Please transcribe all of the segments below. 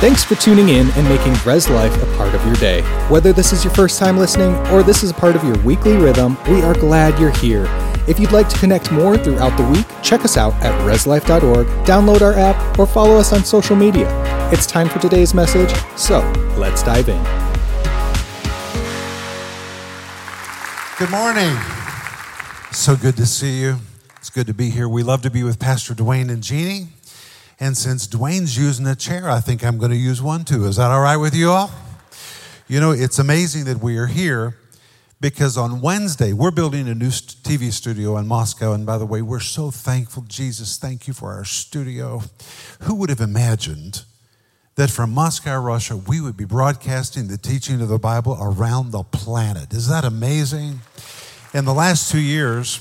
Thanks for tuning in and making Res Life a part of your day. Whether this is your first time listening or this is a part of your weekly rhythm, we are glad you're here. If you'd like to connect more throughout the week, check us out at reslife.org, download our app, or follow us on social media. It's time for today's message, so let's dive in. Good morning. So good to see you. It's good to be here. We love to be with Pastor Duane and Jeannie. And since Duane's using a chair, I think I'm going to use one too. Is that all right with you all? You know, it's amazing that we are here because on Wednesday, we're building a new TV studio in Moscow. And by the way, we're so thankful. Jesus, thank you for our studio. Who would have imagined that from Moscow, Russia, we would be broadcasting the teaching of the Bible around the planet? Is that amazing? In the last two years,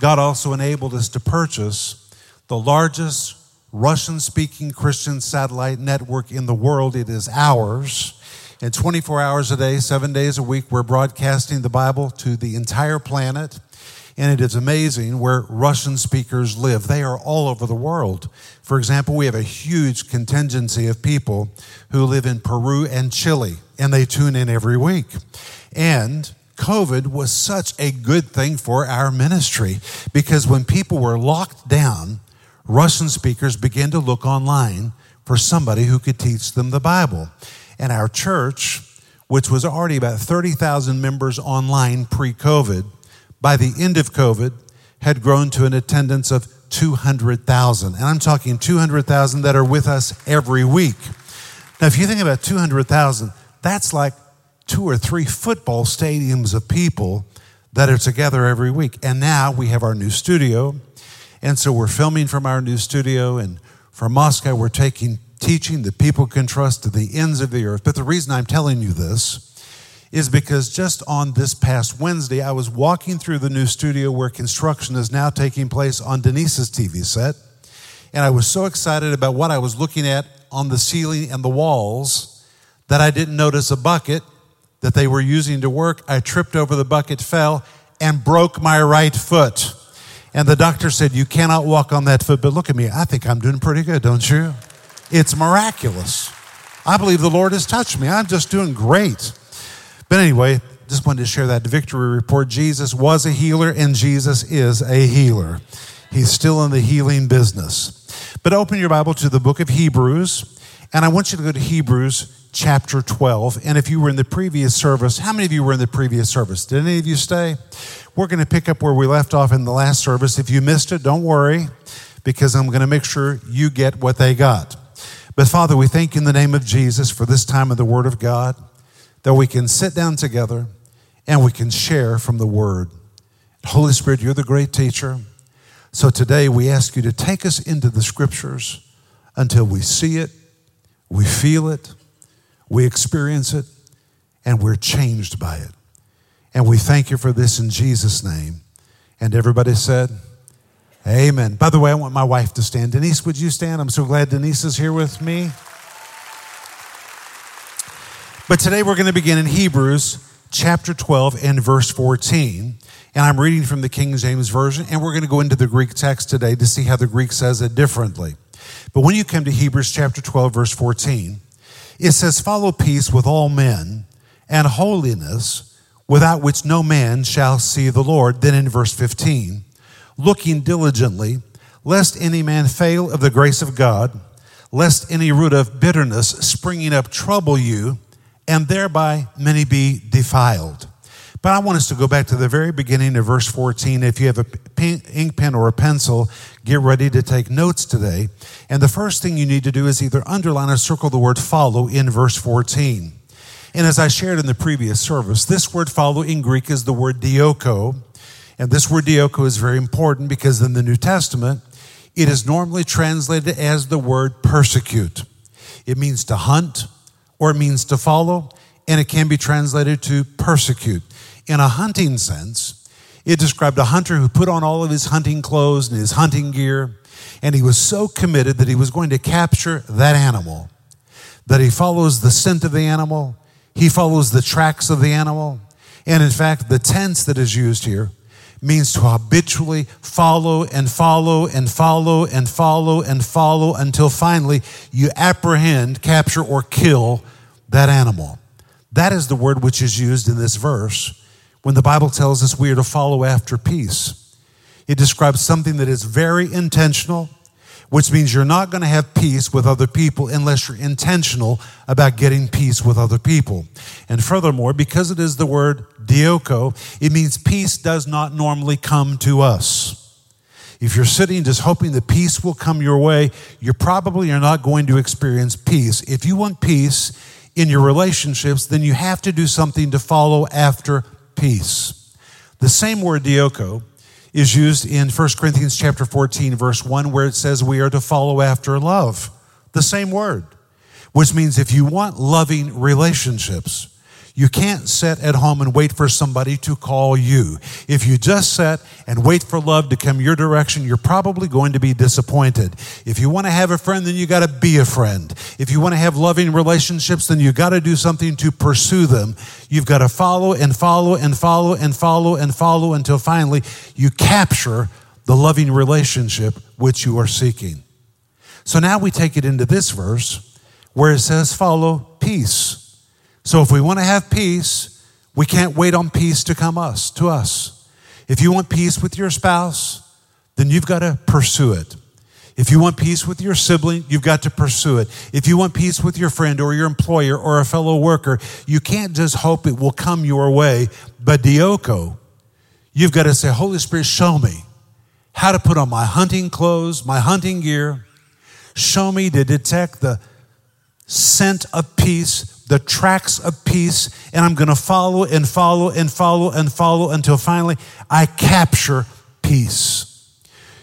God also enabled us to purchase the largest Russian speaking Christian satellite network in the world. It is ours. And 24 hours a day, seven days a week, we're broadcasting the Bible to the entire planet. And it is amazing where Russian speakers live. They are all over the world. For example, we have a huge contingency of people who live in Peru and Chile, and they tune in every week. And COVID was such a good thing for our ministry because when people were locked down, Russian speakers began to look online for somebody who could teach them the Bible. And our church, which was already about 30,000 members online pre COVID, by the end of COVID, had grown to an attendance of 200,000. And I'm talking 200,000 that are with us every week. Now, if you think about 200,000, that's like two or three football stadiums of people that are together every week. And now we have our new studio. And so we're filming from our new studio. And from Moscow, we're taking teaching that people can trust to the ends of the earth. But the reason I'm telling you this is because just on this past Wednesday, I was walking through the new studio where construction is now taking place on Denise's TV set. And I was so excited about what I was looking at on the ceiling and the walls that I didn't notice a bucket that they were using to work. I tripped over the bucket, fell, and broke my right foot. And the doctor said, You cannot walk on that foot. But look at me. I think I'm doing pretty good, don't you? It's miraculous. I believe the Lord has touched me. I'm just doing great. But anyway, just wanted to share that victory report. Jesus was a healer, and Jesus is a healer. He's still in the healing business. But open your Bible to the book of Hebrews, and I want you to go to Hebrews chapter 12. And if you were in the previous service, how many of you were in the previous service? Did any of you stay? We're going to pick up where we left off in the last service. If you missed it, don't worry, because I'm going to make sure you get what they got. But Father, we thank you in the name of Jesus for this time of the Word of God, that we can sit down together and we can share from the Word. Holy Spirit, you're the great teacher. So today we ask you to take us into the Scriptures until we see it, we feel it, we experience it, and we're changed by it. And we thank you for this in Jesus' name. And everybody said, Amen. By the way, I want my wife to stand. Denise, would you stand? I'm so glad Denise is here with me. But today we're going to begin in Hebrews chapter 12 and verse 14. And I'm reading from the King James Version, and we're going to go into the Greek text today to see how the Greek says it differently. But when you come to Hebrews chapter 12, verse 14, it says, Follow peace with all men and holiness, without which no man shall see the Lord. Then in verse 15, looking diligently, lest any man fail of the grace of God, lest any root of bitterness springing up trouble you, and thereby many be defiled. But I want us to go back to the very beginning of verse 14. If you have a ink pen or a pencil, get ready to take notes today. And the first thing you need to do is either underline or circle the word follow in verse 14. And as I shared in the previous service, this word follow in Greek is the word dioko. And this word dioko is very important because in the New Testament, it is normally translated as the word persecute. It means to hunt or it means to follow, and it can be translated to persecute. In a hunting sense, it described a hunter who put on all of his hunting clothes and his hunting gear, and he was so committed that he was going to capture that animal, that he follows the scent of the animal, he follows the tracks of the animal, and in fact, the tense that is used here means to habitually follow and follow and follow and follow and follow until finally you apprehend, capture, or kill that animal. That is the word which is used in this verse when the Bible tells us we are to follow after peace. It describes something that is very intentional, which means you're not going to have peace with other people unless you're intentional about getting peace with other people. And furthermore, because it is the word dioko, it means peace does not normally come to us. If you're sitting just hoping that peace will come your way, you're probably are not going to experience peace. If you want peace in your relationships, then you have to do something to follow after peace. The same word dioko is used in 1 Corinthians chapter 14 verse 1 where it says we are to follow after love. The same word, which means if you want loving relationships, you can't sit at home and wait for somebody to call you. If you just sit and wait for love to come your direction, you're probably going to be disappointed. If you want to have a friend, then you got to be a friend. If you want to have loving relationships, then you got to do something to pursue them. You've got to follow and follow and follow and follow and follow until finally you capture the loving relationship which you are seeking. So now we take it into this verse where it says, follow peace. So if we want to have peace, we can't wait on peace to come us to us. If you want peace with your spouse, then you've got to pursue it. If you want peace with your sibling, you've got to pursue it. If you want peace with your friend or your employer or a fellow worker, you can't just hope it will come your way. But dioko, you've got to say, Holy Spirit, show me how to put on my hunting clothes, my hunting gear. Show me to detect the scent of peace the tracks of peace, and I'm going to follow and follow and follow and follow until finally I capture peace.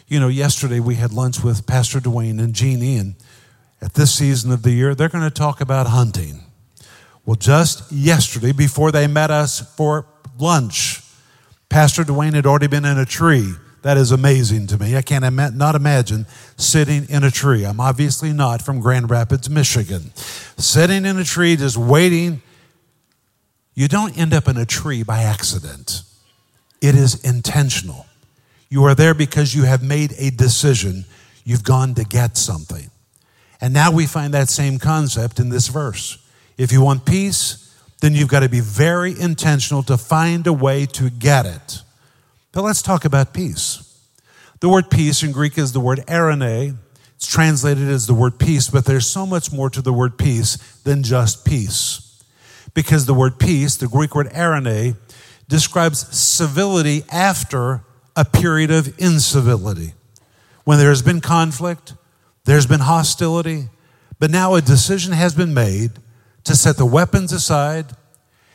You know, yesterday we had lunch with Pastor Duane and Jeannie, and at this season of the year, they're going to talk about hunting. Well, just yesterday, before they met us for lunch, Pastor Duane had already been in a tree that is amazing to me. I can't ima- not imagine sitting in a tree. I'm obviously not from Grand Rapids, Michigan. Sitting in a tree just waiting. You don't end up in a tree by accident, it is intentional. You are there because you have made a decision. You've gone to get something. And now we find that same concept in this verse. If you want peace, then you've got to be very intentional to find a way to get it. But let's talk about peace. The word peace in Greek is the word eirene. It's translated as the word peace, but there's so much more to the word peace than just peace. Because the word peace, the Greek word eirene, describes civility after a period of incivility. When there has been conflict, there's been hostility, but now a decision has been made to set the weapons aside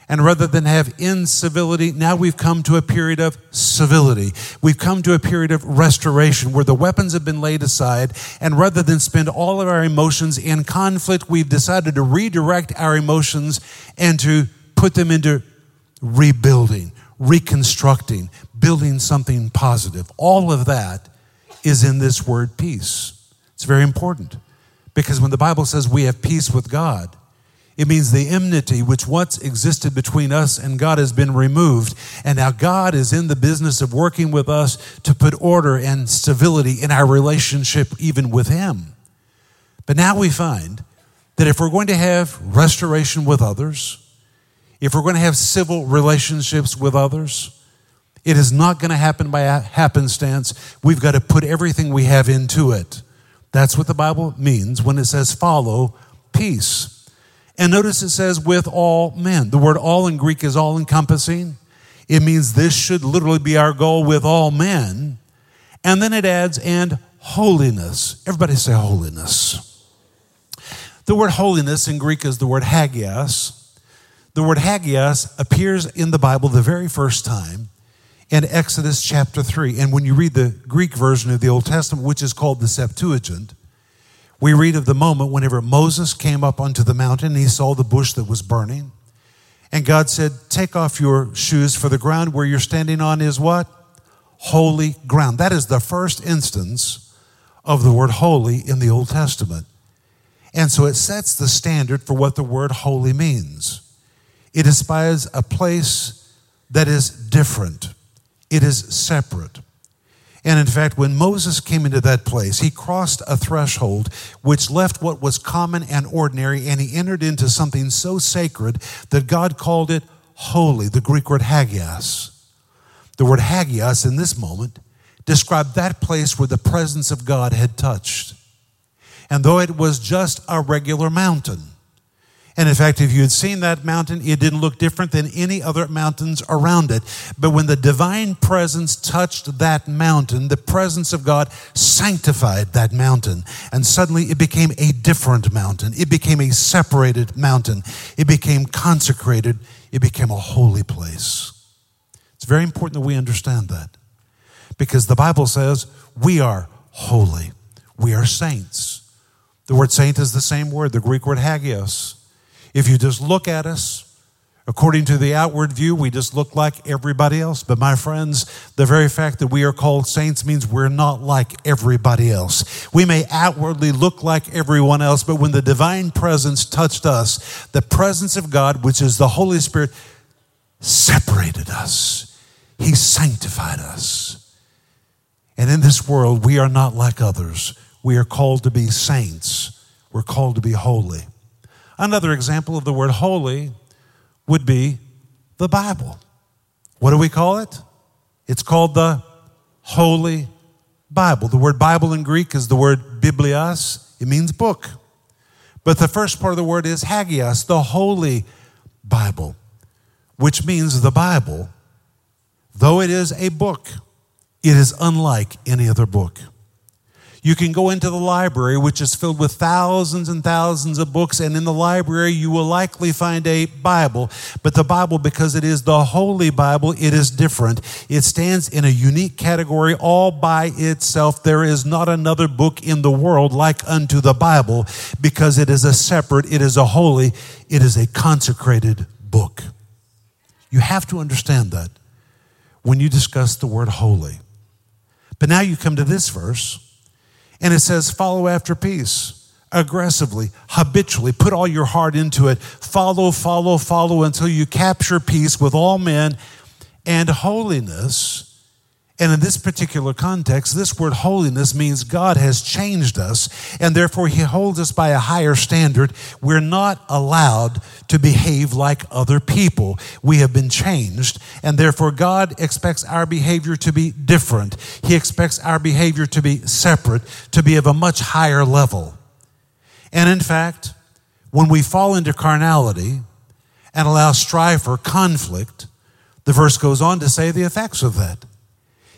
and rather than have incivility, now we've come to a period of civility. We've come to a period of restoration where the weapons have been laid aside. And rather than spend all of our emotions in conflict, we've decided to redirect our emotions and to put them into rebuilding, reconstructing, building something positive. All of that is in this word peace. It's very important because when the Bible says we have peace with God, it means the enmity which once existed between us and God has been removed. And now God is in the business of working with us to put order and stability in our relationship, even with Him. But now we find that if we're going to have restoration with others, if we're going to have civil relationships with others, it is not going to happen by happenstance. We've got to put everything we have into it. That's what the Bible means when it says follow peace. And notice it says with all men. The word all in Greek is all encompassing. It means this should literally be our goal with all men. And then it adds, and holiness. Everybody say holiness. The word holiness in Greek is the word hagios. The word hagios appears in the Bible the very first time in Exodus chapter 3. And when you read the Greek version of the Old Testament, which is called the Septuagint, we read of the moment whenever Moses came up onto the mountain, he saw the bush that was burning. And God said, Take off your shoes, for the ground where you're standing on is what? Holy ground. That is the first instance of the word holy in the Old Testament. And so it sets the standard for what the word holy means. It inspires a place that is different, it is separate. And in fact, when Moses came into that place, he crossed a threshold which left what was common and ordinary, and he entered into something so sacred that God called it holy, the Greek word hagios. The word hagios in this moment described that place where the presence of God had touched. And though it was just a regular mountain, and in fact, if you had seen that mountain, it didn't look different than any other mountains around it. But when the divine presence touched that mountain, the presence of God sanctified that mountain. And suddenly it became a different mountain. It became a separated mountain. It became consecrated. It became a holy place. It's very important that we understand that because the Bible says we are holy, we are saints. The word saint is the same word, the Greek word hagios. If you just look at us, according to the outward view, we just look like everybody else. But my friends, the very fact that we are called saints means we're not like everybody else. We may outwardly look like everyone else, but when the divine presence touched us, the presence of God, which is the Holy Spirit, separated us. He sanctified us. And in this world, we are not like others. We are called to be saints. We're called to be holy. Another example of the word holy would be the Bible. What do we call it? It's called the Holy Bible. The word Bible in Greek is the word biblios, it means book. But the first part of the word is hagios, the Holy Bible, which means the Bible, though it is a book, it is unlike any other book. You can go into the library, which is filled with thousands and thousands of books, and in the library you will likely find a Bible. But the Bible, because it is the Holy Bible, it is different. It stands in a unique category all by itself. There is not another book in the world like unto the Bible because it is a separate, it is a holy, it is a consecrated book. You have to understand that when you discuss the word holy. But now you come to this verse and it says, follow after peace aggressively, habitually. Put all your heart into it. Follow, follow, follow until you capture peace with all men and holiness and in this particular context, this word holiness means God has changed us, and therefore He holds us by a higher standard. We're not allowed to behave like other people. We have been changed, and therefore God expects our behavior to be different. He expects our behavior to be separate, to be of a much higher level. And in fact, when we fall into carnality and allow strife or conflict, the verse goes on to say the effects of that.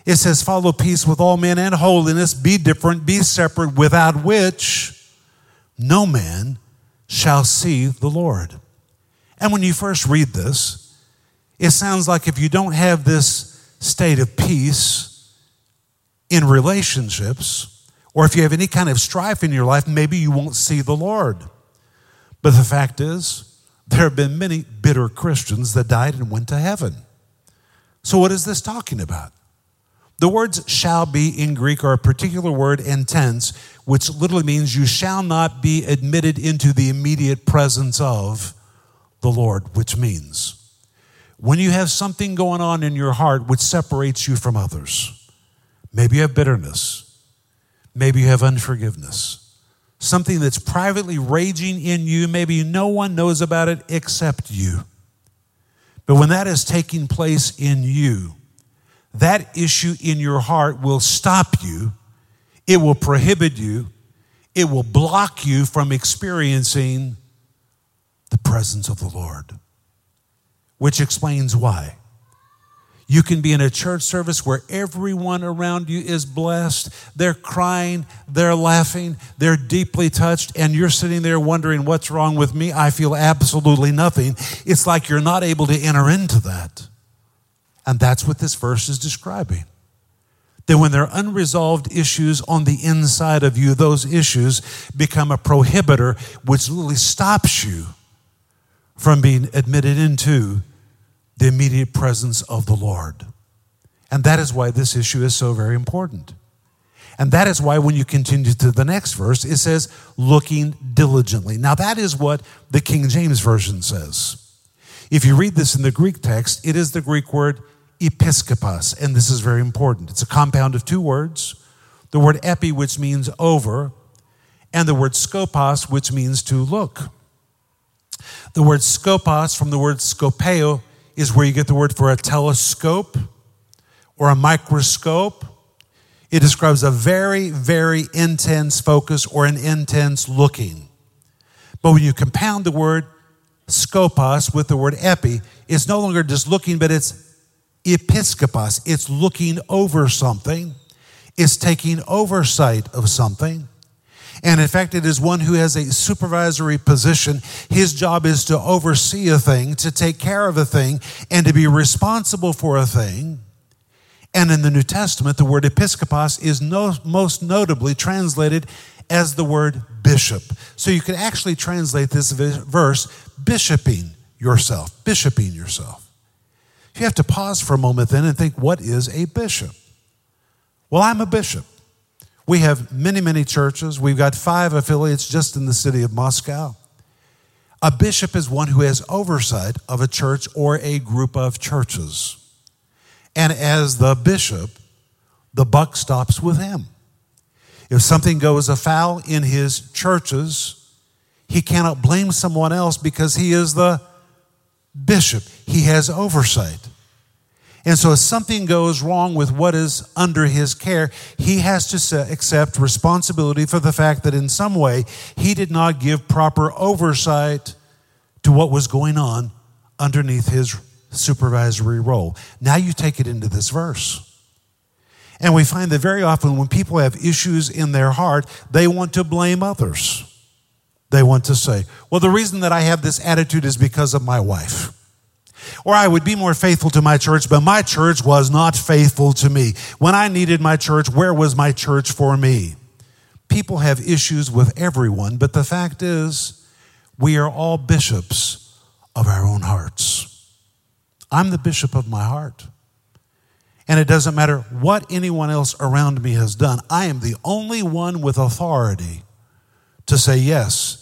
It says, Follow peace with all men and holiness, be different, be separate, without which no man shall see the Lord. And when you first read this, it sounds like if you don't have this state of peace in relationships, or if you have any kind of strife in your life, maybe you won't see the Lord. But the fact is, there have been many bitter Christians that died and went to heaven. So, what is this talking about? The words shall be in Greek are a particular word and tense, which literally means you shall not be admitted into the immediate presence of the Lord, which means when you have something going on in your heart which separates you from others, maybe you have bitterness, maybe you have unforgiveness, something that's privately raging in you, maybe no one knows about it except you. But when that is taking place in you, that issue in your heart will stop you, it will prohibit you, it will block you from experiencing the presence of the Lord. Which explains why. You can be in a church service where everyone around you is blessed. They're crying, they're laughing, they're deeply touched, and you're sitting there wondering, What's wrong with me? I feel absolutely nothing. It's like you're not able to enter into that. And that's what this verse is describing. That when there are unresolved issues on the inside of you, those issues become a prohibitor which literally stops you from being admitted into the immediate presence of the Lord. And that is why this issue is so very important. And that is why when you continue to the next verse, it says, looking diligently. Now, that is what the King James Version says. If you read this in the Greek text, it is the Greek word episkopos, and this is very important. It's a compound of two words the word epi, which means over, and the word skopos, which means to look. The word skopos from the word skopeo is where you get the word for a telescope or a microscope. It describes a very, very intense focus or an intense looking. But when you compound the word skopos with the word epi, it's no longer just looking, but it's episkopos. It's looking over something, it's taking oversight of something. And in fact, it is one who has a supervisory position. His job is to oversee a thing, to take care of a thing, and to be responsible for a thing. And in the New Testament, the word episkopos is no, most notably translated as the word bishop. So you could actually translate this verse bishoping yourself, bishoping yourself. You have to pause for a moment then and think, what is a bishop? Well, I'm a bishop. We have many, many churches. We've got five affiliates just in the city of Moscow. A bishop is one who has oversight of a church or a group of churches. And as the bishop, the buck stops with him. If something goes afoul in his churches, he cannot blame someone else because he is the bishop. He has oversight. And so, if something goes wrong with what is under his care, he has to accept responsibility for the fact that in some way he did not give proper oversight to what was going on underneath his supervisory role. Now you take it into this verse. And we find that very often when people have issues in their heart, they want to blame others. They want to say, well, the reason that I have this attitude is because of my wife. Or I would be more faithful to my church, but my church was not faithful to me. When I needed my church, where was my church for me? People have issues with everyone, but the fact is, we are all bishops of our own hearts. I'm the bishop of my heart. And it doesn't matter what anyone else around me has done, I am the only one with authority to say yes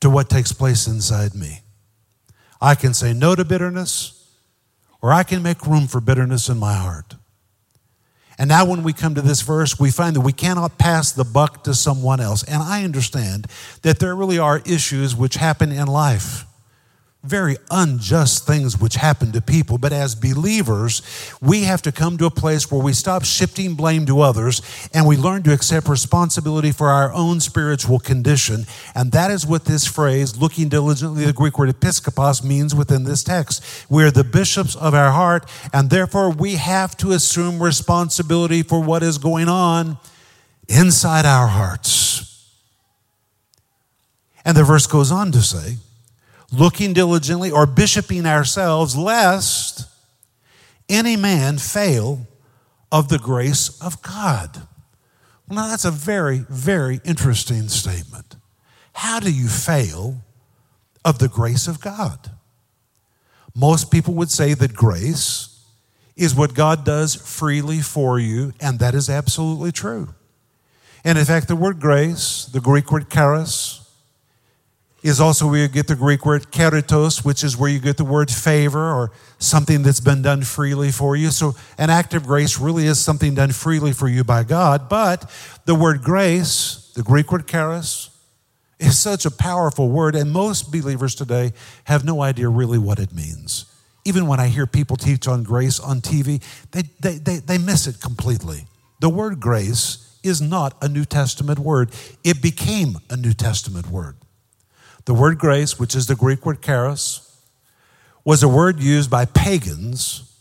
to what takes place inside me. I can say no to bitterness, or I can make room for bitterness in my heart. And now, when we come to this verse, we find that we cannot pass the buck to someone else. And I understand that there really are issues which happen in life very unjust things which happen to people. But as believers, we have to come to a place where we stop shifting blame to others and we learn to accept responsibility for our own spiritual condition. And that is what this phrase, looking diligently, the Greek word episkopos, means within this text. We're the bishops of our heart, and therefore we have to assume responsibility for what is going on inside our hearts. And the verse goes on to say, looking diligently or bishoping ourselves, lest any man fail of the grace of God. Well, now that's a very, very interesting statement. How do you fail of the grace of God? Most people would say that grace is what God does freely for you, and that is absolutely true. And in fact, the word grace, the Greek word charis, is also where you get the Greek word keritos, which is where you get the word favor or something that's been done freely for you. So an act of grace really is something done freely for you by God. But the word grace, the Greek word charis, is such a powerful word, and most believers today have no idea really what it means. Even when I hear people teach on grace on TV, they, they, they, they miss it completely. The word grace is not a New Testament word, it became a New Testament word. The word grace, which is the Greek word charis, was a word used by pagans,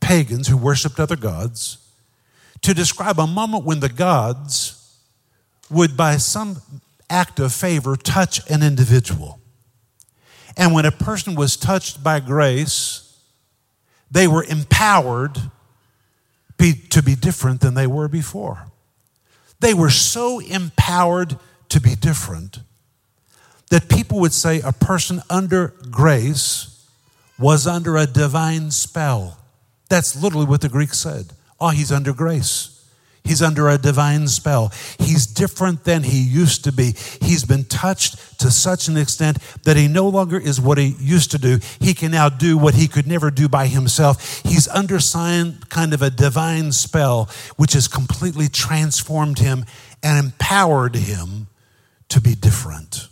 pagans who worshiped other gods, to describe a moment when the gods would, by some act of favor, touch an individual. And when a person was touched by grace, they were empowered be, to be different than they were before. They were so empowered to be different that people would say a person under grace was under a divine spell. That's literally what the Greek said. Oh, he's under grace. He's under a divine spell. He's different than he used to be. He's been touched to such an extent that he no longer is what he used to do. He can now do what he could never do by himself. He's under sign kind of a divine spell, which has completely transformed him and empowered him to be different.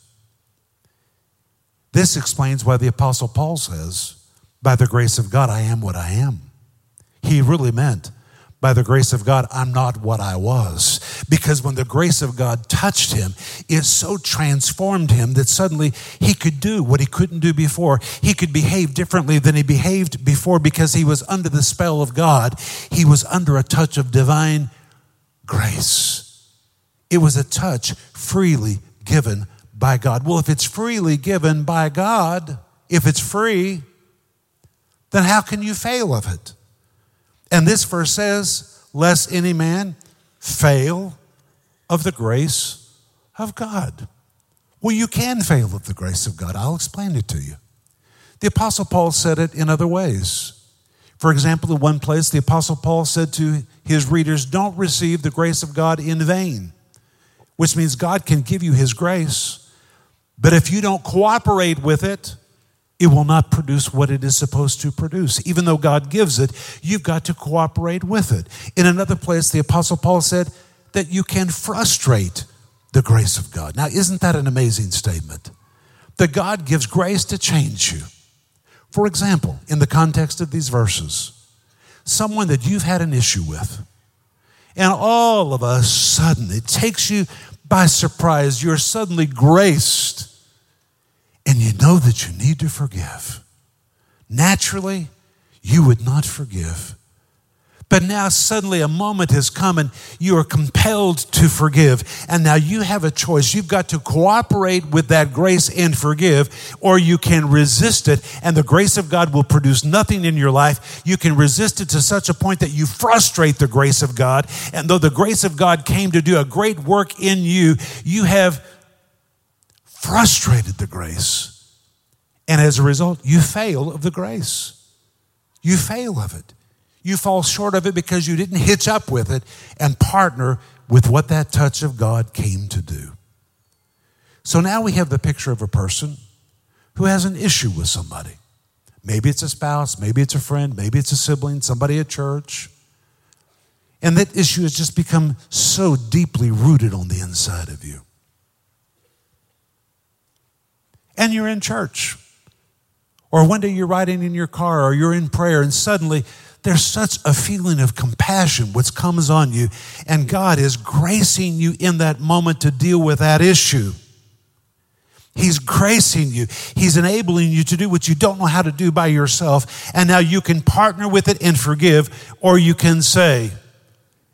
This explains why the Apostle Paul says, By the grace of God, I am what I am. He really meant, by the grace of God, I'm not what I was. Because when the grace of God touched him, it so transformed him that suddenly he could do what he couldn't do before. He could behave differently than he behaved before because he was under the spell of God. He was under a touch of divine grace. It was a touch freely given by God. Well, if it's freely given by God, if it's free, then how can you fail of it? And this verse says, Lest any man fail of the grace of God. Well, you can fail of the grace of God. I'll explain it to you. The Apostle Paul said it in other ways. For example, in one place, the Apostle Paul said to his readers, Don't receive the grace of God in vain, which means God can give you his grace, but if you don't cooperate with it, it will not produce what it is supposed to produce. Even though God gives it, you've got to cooperate with it. In another place, the Apostle Paul said that you can frustrate the grace of God. Now, isn't that an amazing statement? That God gives grace to change you. For example, in the context of these verses, someone that you've had an issue with, and all of a sudden it takes you by surprise, you're suddenly graced and you know that you need to forgive. Naturally, you would not forgive. But now suddenly a moment has come and you are compelled to forgive. And now you have a choice. You've got to cooperate with that grace and forgive, or you can resist it, and the grace of God will produce nothing in your life. You can resist it to such a point that you frustrate the grace of God. And though the grace of God came to do a great work in you, you have frustrated the grace. And as a result, you fail of the grace. You fail of it. You fall short of it because you didn't hitch up with it and partner with what that touch of God came to do. So now we have the picture of a person who has an issue with somebody. Maybe it's a spouse, maybe it's a friend, maybe it's a sibling, somebody at church. And that issue has just become so deeply rooted on the inside of you. And you're in church. Or one day you're riding in your car or you're in prayer and suddenly there's such a feeling of compassion which comes on you and God is gracing you in that moment to deal with that issue. He's gracing you. He's enabling you to do what you don't know how to do by yourself. And now you can partner with it and forgive, or you can say,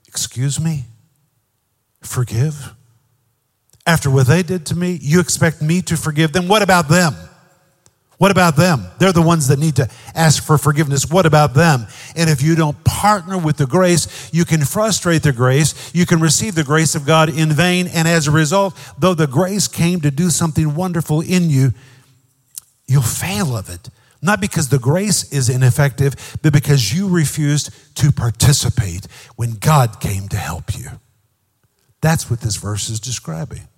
Excuse me, forgive. After what they did to me, you expect me to forgive them? What about them? What about them? They're the ones that need to ask for forgiveness. What about them? And if you don't partner with the grace, you can frustrate the grace. You can receive the grace of God in vain. And as a result, though the grace came to do something wonderful in you, you'll fail of it. Not because the grace is ineffective, but because you refused to participate when God came to help you. That's what this verse is describing.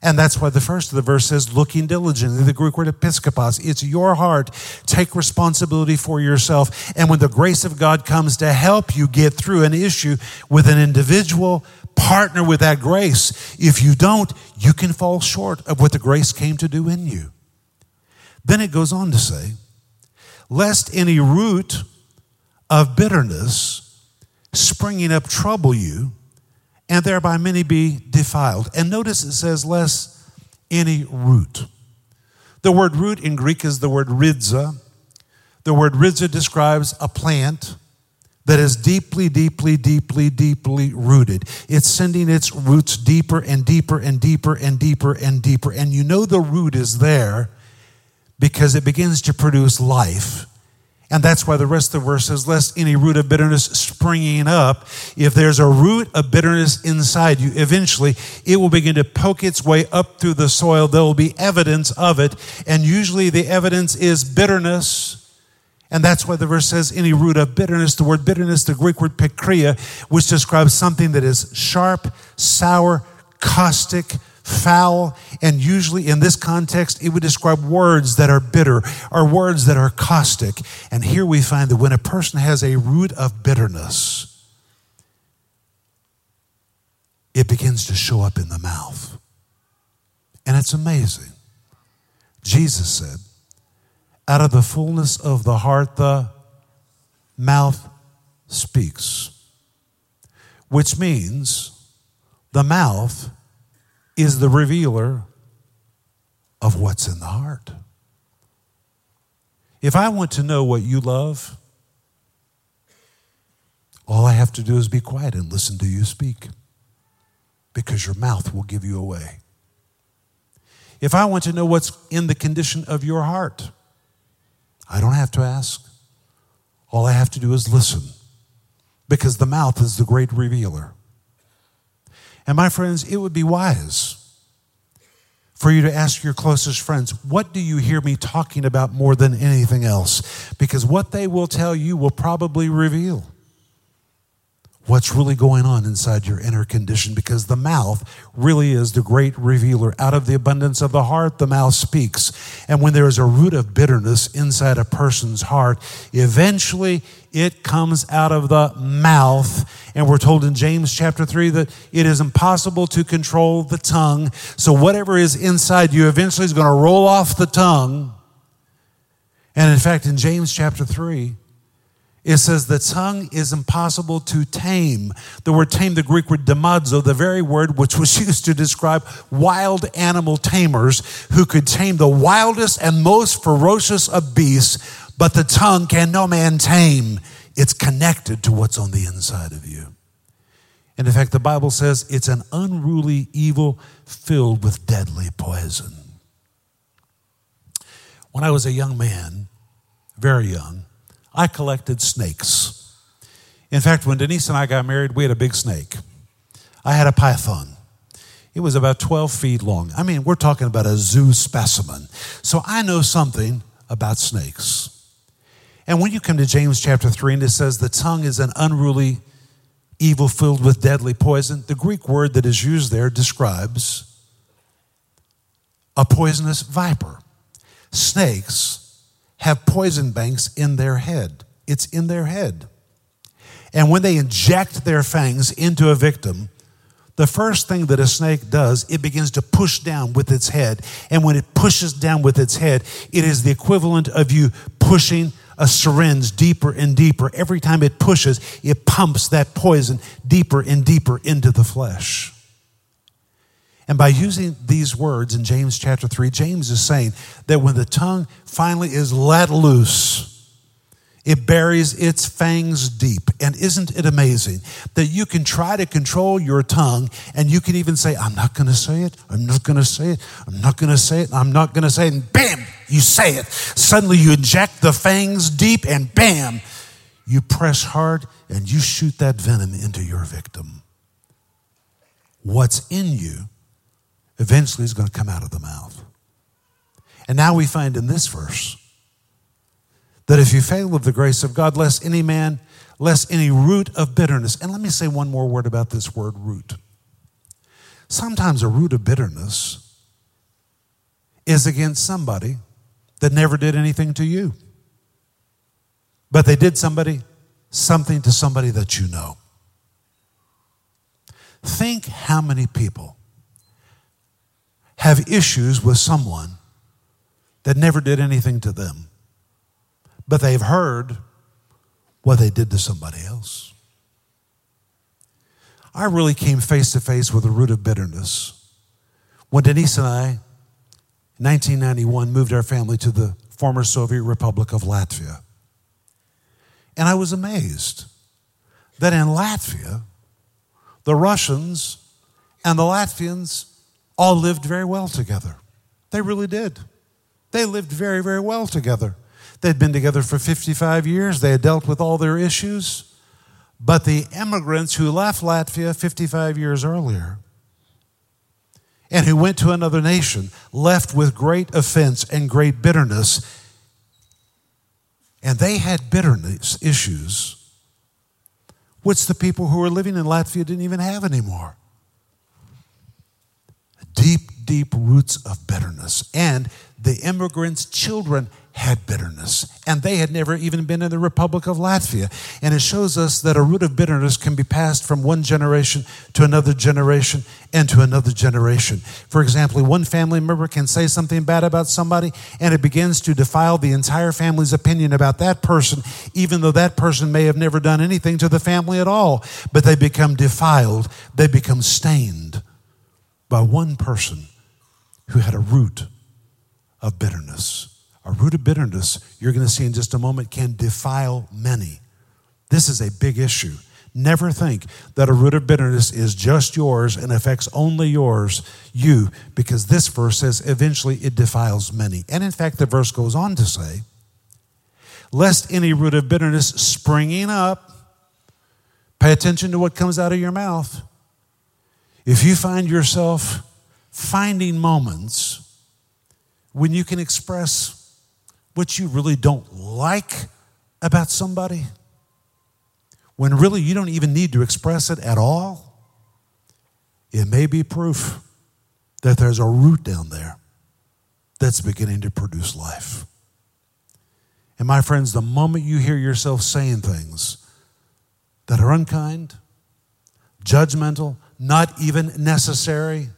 And that's why the first of the verse says, looking diligently. The Greek word episkopos. It's your heart. Take responsibility for yourself. And when the grace of God comes to help you get through an issue with an individual, partner with that grace. If you don't, you can fall short of what the grace came to do in you. Then it goes on to say, lest any root of bitterness springing up trouble you and thereby many be defiled. And notice it says, less any root. The word root in Greek is the word rhiza. The word rhiza describes a plant that is deeply, deeply, deeply, deeply rooted. It's sending its roots deeper and deeper and deeper and deeper and deeper. And you know the root is there because it begins to produce life and that's why the rest of the verse says, Lest any root of bitterness springing up, if there's a root of bitterness inside you, eventually it will begin to poke its way up through the soil. There will be evidence of it. And usually the evidence is bitterness. And that's why the verse says, any root of bitterness. The word bitterness, the Greek word pikria, which describes something that is sharp, sour, caustic, foul, and usually in this context, it would describe words that are bitter or words that are caustic. And here we find that when a person has a root of bitterness, it begins to show up in the mouth. And it's amazing. Jesus said, out of the fullness of the heart, the mouth speaks, which means the mouth is the revealer of what's in the heart. If I want to know what you love, all I have to do is be quiet and listen to you speak because your mouth will give you away. If I want to know what's in the condition of your heart, I don't have to ask. All I have to do is listen because the mouth is the great revealer. And my friends, it would be wise for you to ask your closest friends, What do you hear me talking about more than anything else? Because what they will tell you will probably reveal what's really going on inside your inner condition because the mouth really is the great revealer. Out of the abundance of the heart, the mouth speaks. And when there is a root of bitterness inside a person's heart, eventually it comes out of the mouth. And we're told in James chapter 3 that it is impossible to control the tongue. So whatever is inside you eventually is going to roll off the tongue. And in fact, in James chapter 3, it says the tongue is impossible to tame. The word tame, the Greek word demadzo, the very word which was used to describe wild animal tamers who could tame the wildest and most ferocious of beasts, but the tongue can no man tame. It's connected to what's on the inside of you. And in fact, the Bible says it's an unruly evil filled with deadly poison. When I was a young man, very young, I collected snakes. In fact, when Denise and I got married, we had a big snake. I had a python. It was about 12 feet long. I mean, we're talking about a zoo specimen. So I know something about snakes. And when you come to James chapter 3 and it says the tongue is an unruly evil filled with deadly poison, the Greek word that is used there describes a poisonous viper. Snakes have poison banks in their head. It's in their head. And when they inject their fangs into a victim, the first thing that a snake does, it begins to push down with its head. And when it pushes down with its head, it is the equivalent of you pushing a syringe deeper and deeper. Every time it pushes, it pumps that poison deeper and deeper into the flesh. And by using these words in James chapter 3, James is saying that when the tongue finally is let loose, it buries its fangs deep. And isn't it amazing that you can try to control your tongue and you can even say, I'm not going to say it, I'm not going to say it, I'm not going to say it, I'm not going to say it, and bam, you say it. Suddenly you inject the fangs deep and bam, you press hard and you shoot that venom into your victim. What's in you eventually is going to come out of the mouth. And now we find in this verse that if you fail of the grace of God, lest any man, lest any root of bitterness. And let me say one more word about this word root. Sometimes a root of bitterness is against somebody that never did anything to you. But they did somebody something to somebody that you know. Think how many people have issues with someone that never did anything to them, but they've heard what they did to somebody else. I really came face to face with a root of bitterness when Denise and I, in 1991, moved our family to the former Soviet Republic of Latvia. And I was amazed that in Latvia, the Russians and the Latvians all lived very well together. They really did. They lived very, very well together. They'd been together for 55 years, they had dealt with all their issues. But the immigrants who left Latvia 55 years earlier and who went to another nation left with great offense and great bitterness. And they had bitterness issues, which the people who were living in Latvia didn't even have anymore. Deep, deep roots of bitterness. And the immigrants' children had bitterness, and they had never even been in the Republic of Latvia. And it shows us that a root of bitterness can be passed from one generation to another generation and to another generation. For example, one family member can say something bad about somebody, and it begins to defile the entire family's opinion about that person, even though that person may have never done anything to the family at all. But they become defiled, they become stained by one person who had a root of bitterness. A root of bitterness, you're going to see in just a moment, can defile many. This is a big issue. Never think that a root of bitterness is just yours and affects only yours, you, because this verse says eventually it defiles many. And in fact, the verse goes on to say, Lest any root of bitterness springing up, pay attention to what comes out of your mouth. If you find yourself finding moments when you can express what you really don't like about somebody, when really you don't even need to express it at all, it may be proof that there's a root down there that's beginning to produce life. And my friends, the moment you hear yourself saying things that are unkind, judgmental, not even necessary,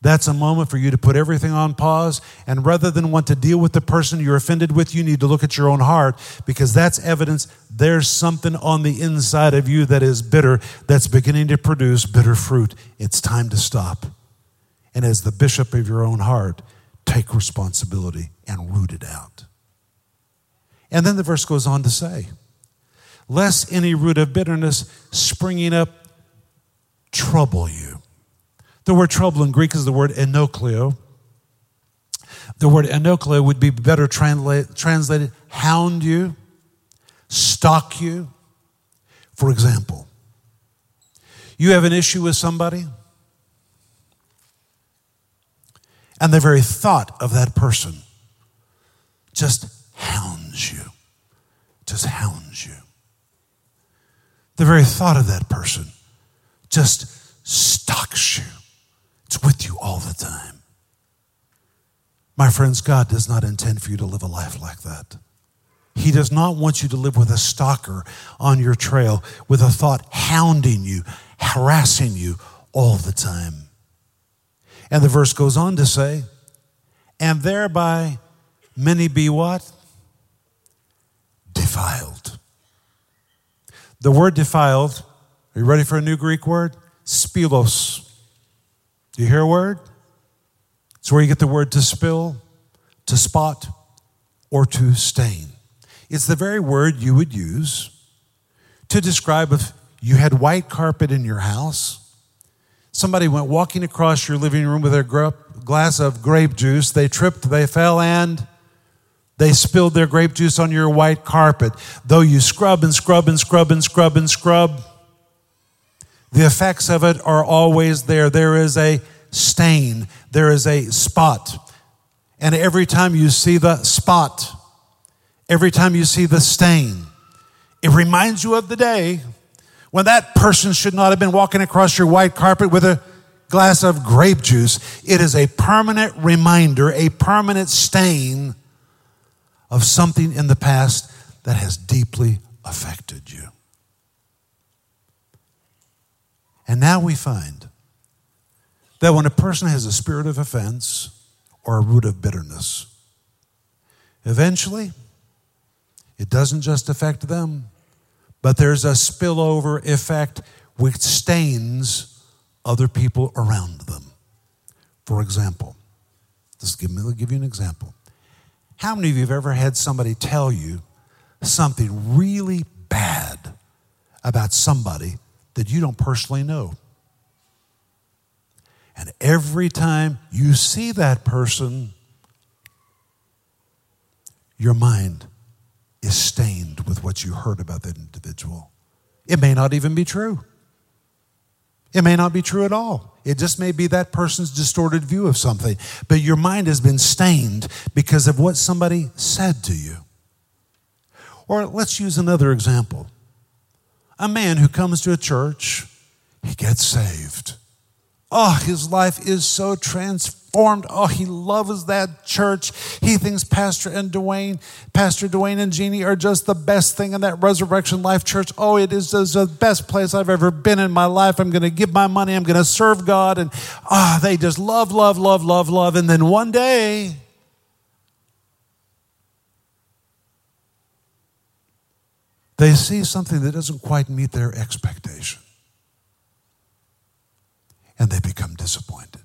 that's a moment for you to put everything on pause. And rather than want to deal with the person you're offended with, you need to look at your own heart because that's evidence there's something on the inside of you that is bitter that's beginning to produce bitter fruit. It's time to stop. And as the bishop of your own heart, take responsibility and root it out. And then the verse goes on to say, Lest any root of bitterness springing up trouble you. The word trouble in Greek is the word enochleo. The word enochleo would be better translate, translated hound you, stalk you. For example, you have an issue with somebody, and the very thought of that person just hounds you, just hounds you. The very thought of that person just stalks you. It's with you all the time. My friends, God does not intend for you to live a life like that. He does not want you to live with a stalker on your trail, with a thought hounding you, harassing you all the time. And the verse goes on to say, and thereby many be what? Defiled. The word defiled, are you ready for a new Greek word? Spilos. Do you hear a word? It's where you get the word to spill, to spot, or to stain. It's the very word you would use to describe if you had white carpet in your house, somebody went walking across your living room with a glass of grape juice, they tripped, they fell, and they spilled their grape juice on your white carpet. Though you scrub and scrub and scrub and scrub and scrub, the effects of it are always there. There is a stain, there is a spot. And every time you see the spot, every time you see the stain, it reminds you of the day when that person should not have been walking across your white carpet with a glass of grape juice. It is a permanent reminder, a permanent stain of something in the past that has deeply affected you. And now we find that when a person has a spirit of offense or a root of bitterness, eventually it doesn't just affect them, but there's a spillover effect which stains other people around them. For example, just give me, give you an example. How many of you have ever had somebody tell you something really bad about somebody that you don't personally know. And every time you see that person, your mind is stained with what you heard about that individual. It may not even be true. It may not be true at all. It just may be that person's distorted view of something. But your mind has been stained because of what somebody said to you. Or let's use another example. A man who comes to a church, he gets saved. Oh, his life is so transformed. Oh, he loves that church. He thinks Pastor and Duane, Pastor Duane and Jeannie are just the best thing in that Resurrection Life Church. Oh, it is the best place I've ever been in my life. I'm going to give my money. I'm going to serve God. And ah, oh, they just love, love, love, love, love. And then one day, they see something that doesn't quite meet their expectation and they become disappointed.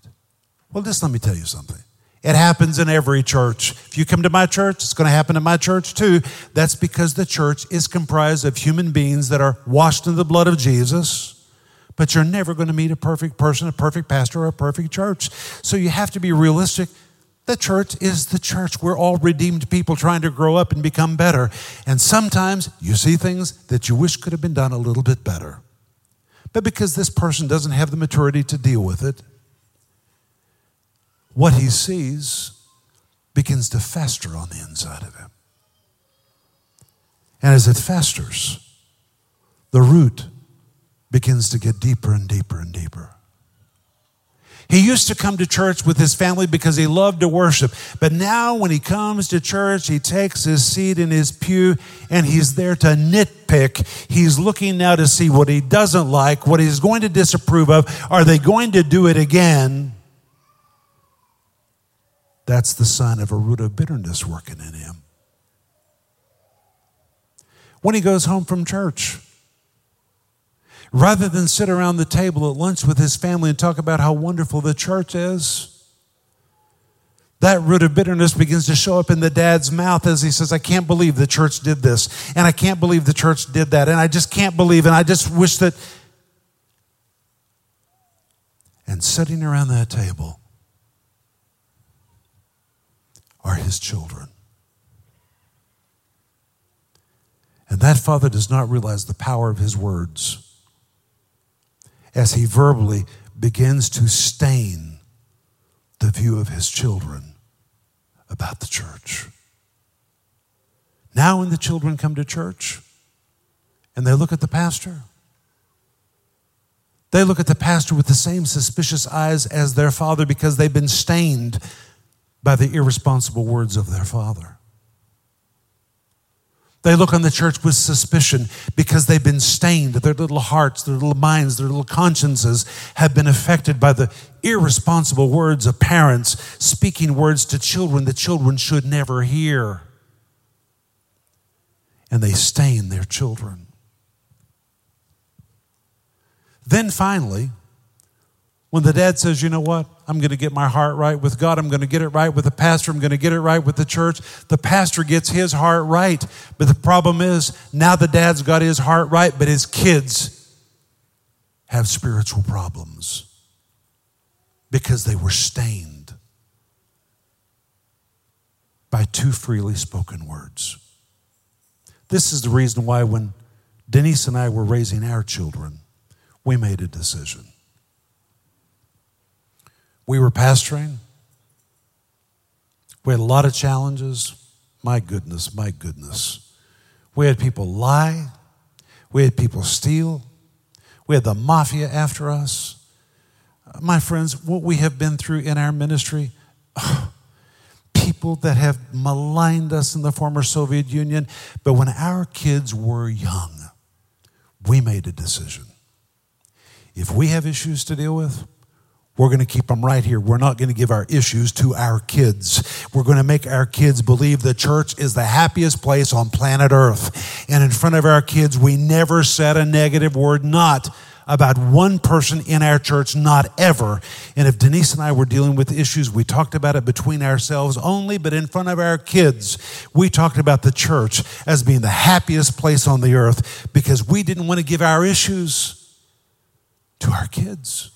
Well, just let me tell you something. It happens in every church. If you come to my church, it's going to happen in my church too. That's because the church is comprised of human beings that are washed in the blood of Jesus. But you're never going to meet a perfect person, a perfect pastor, or a perfect church. So you have to be realistic. The church is the church. We're all redeemed people trying to grow up and become better. And sometimes you see things that you wish could have been done a little bit better but because this person doesn't have the maturity to deal with it, what he sees begins to fester on the inside of him. And as it festers, the root begins to get deeper and deeper and deeper. He used to come to church with his family because he loved to worship. But now, when he comes to church, he takes his seat in his pew and he's there to nitpick. He's looking now to see what he doesn't like, what he's going to disapprove of. Are they going to do it again? That's the sign of a root of bitterness working in him. When he goes home from church, rather than sit around the table at lunch with his family and talk about how wonderful the church is, that root of bitterness begins to show up in the dad's mouth as he says, I can't believe the church did this, and I can't believe the church did that, and I just can't believe, and I just wish that. And sitting around that table are his children. And that father does not realize the power of his words as he verbally begins to stain the view of his children about the church. Now, when the children come to church and they look at the pastor, they look at the pastor with the same suspicious eyes as their father because they've been stained by the irresponsible words of their father. They look on the church with suspicion because they've been stained. Their little hearts, their little minds, their little consciences have been affected by the irresponsible words of parents speaking words to children that children should never hear. And they stain their children. Then finally, when the dad says, you know what, I'm going to get my heart right with God, I'm going to get it right with the pastor, I'm going to get it right with the church, the pastor gets his heart right. But the problem is, now the dad's got his heart right, but his kids have spiritual problems because they were stained by too freely spoken words. This is the reason why when Denise and I were raising our children, we made a decision we were pastoring. We had a lot of challenges. My goodness, my goodness. We had people lie. We had people steal. We had the mafia after us. My friends, what we have been through in our ministry, people that have maligned us in the former Soviet Union. But when our kids were young, we made a decision. If we have issues to deal with, we're going to keep them right here. We're not going to give our issues to our kids. We're going to make our kids believe the church is the happiest place on planet Earth. And in front of our kids, we never said a negative word, not about one person in our church, not ever. And if Denise and I were dealing with issues, we talked about it between ourselves only, but in front of our kids, we talked about the church as being the happiest place on the earth because we didn't want to give our issues to our kids.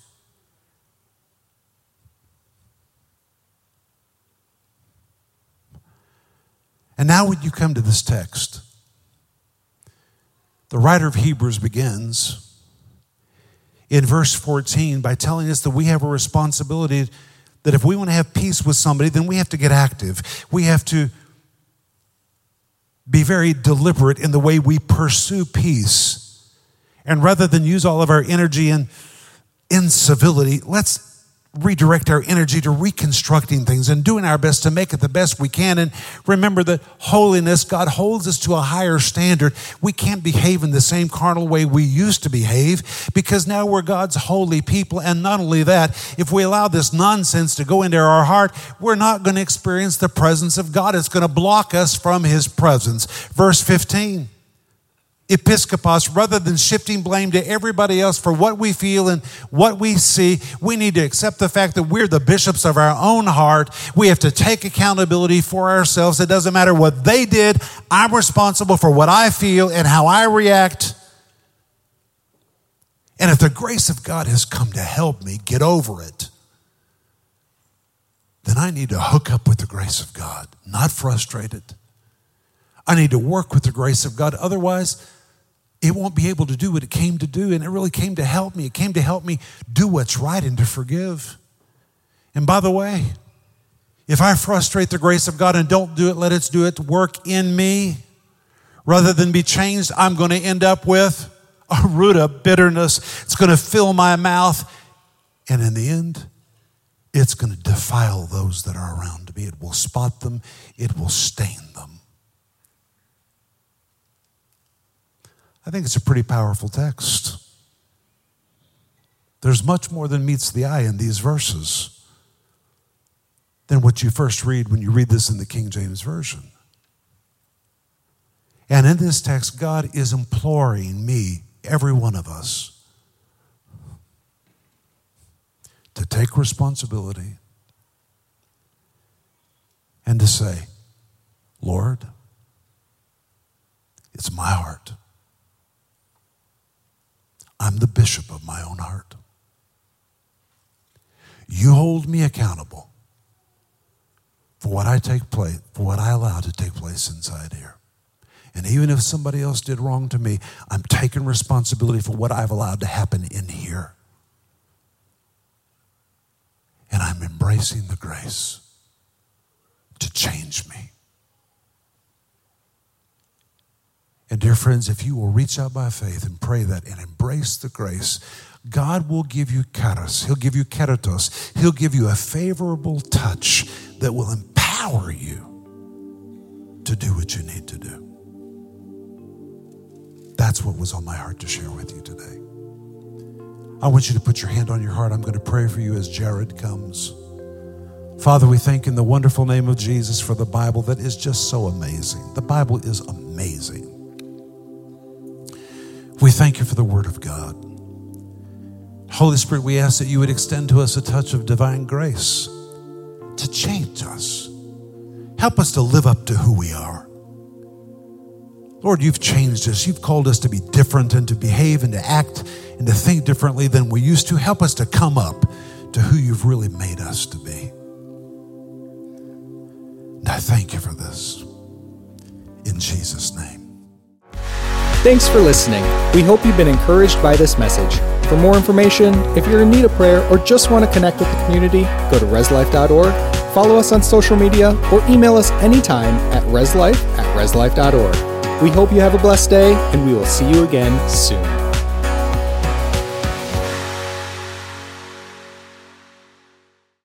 And now, when you come to this text, the writer of Hebrews begins in verse 14 by telling us that we have a responsibility that if we want to have peace with somebody, then we have to get active. We have to be very deliberate in the way we pursue peace. And rather than use all of our energy in incivility, let's redirect our energy to reconstructing things and doing our best to make it the best we can. And remember that holiness, God holds us to a higher standard. We can't behave in the same carnal way we used to behave because now we're God's holy people. And not only that, if we allow this nonsense to go into our heart, we're not going to experience the presence of God. It's going to block us from His presence. Verse 15 episkopos, rather than shifting blame to everybody else for what we feel and what we see, we need to accept the fact that we're the bishops of our own heart. We have to take accountability for ourselves. It doesn't matter what they did, I'm responsible for what I feel and how I react. And if the grace of God has come to help me get over it, then I need to hook up with the grace of God, not frustrate it. I need to work with the grace of God. Otherwise, it won't be able to do what it came to do. And it really came to help me. It came to help me do what's right and to forgive. And by the way, if I frustrate the grace of God and don't do it, let it do it work in me rather than be changed, I'm going to end up with a root of bitterness. It's going to fill my mouth. And in the end, it's going to defile those that are around me. It will spot them, it will stain them. I think it's a pretty powerful text. There's much more than meets the eye in these verses than what you first read when you read this in the King James Version. And in this text, God is imploring me, every one of us, to take responsibility and to say, Lord, it's my heart. I'm the bishop of my own heart. You hold me accountable for what I take place, for what I allow to take place inside here. And even if somebody else did wrong to me, I'm taking responsibility for what I've allowed to happen in here. And I'm embracing the grace to change me. And dear friends, if you will reach out by faith and pray that and embrace the grace, God will give you charis. He'll give you keratos. He'll give you a favorable touch that will empower you to do what you need to do. That's what was on my heart to share with you today. I want you to put your hand on your heart. I'm going to pray for you as Jared comes. Father, we thank in the wonderful name of Jesus for the Bible that is just so amazing. The Bible is amazing. We thank you for the Word of God. Holy Spirit, we ask that you would extend to us a touch of divine grace to change us. Help us to live up to who we are. Lord, you've changed us. You've called us to be different and to behave and to act and to think differently than we used to. Help us to come up to who you've really made us to be. And I thank you for this. In Jesus' name. Thanks for listening. We hope you've been encouraged by this message. For more information, if you're in need of prayer or just want to connect with the community, go to reslife.org, follow us on social media, or email us anytime at reslife at reslife.org. We hope you have a blessed day, and we will see you again soon.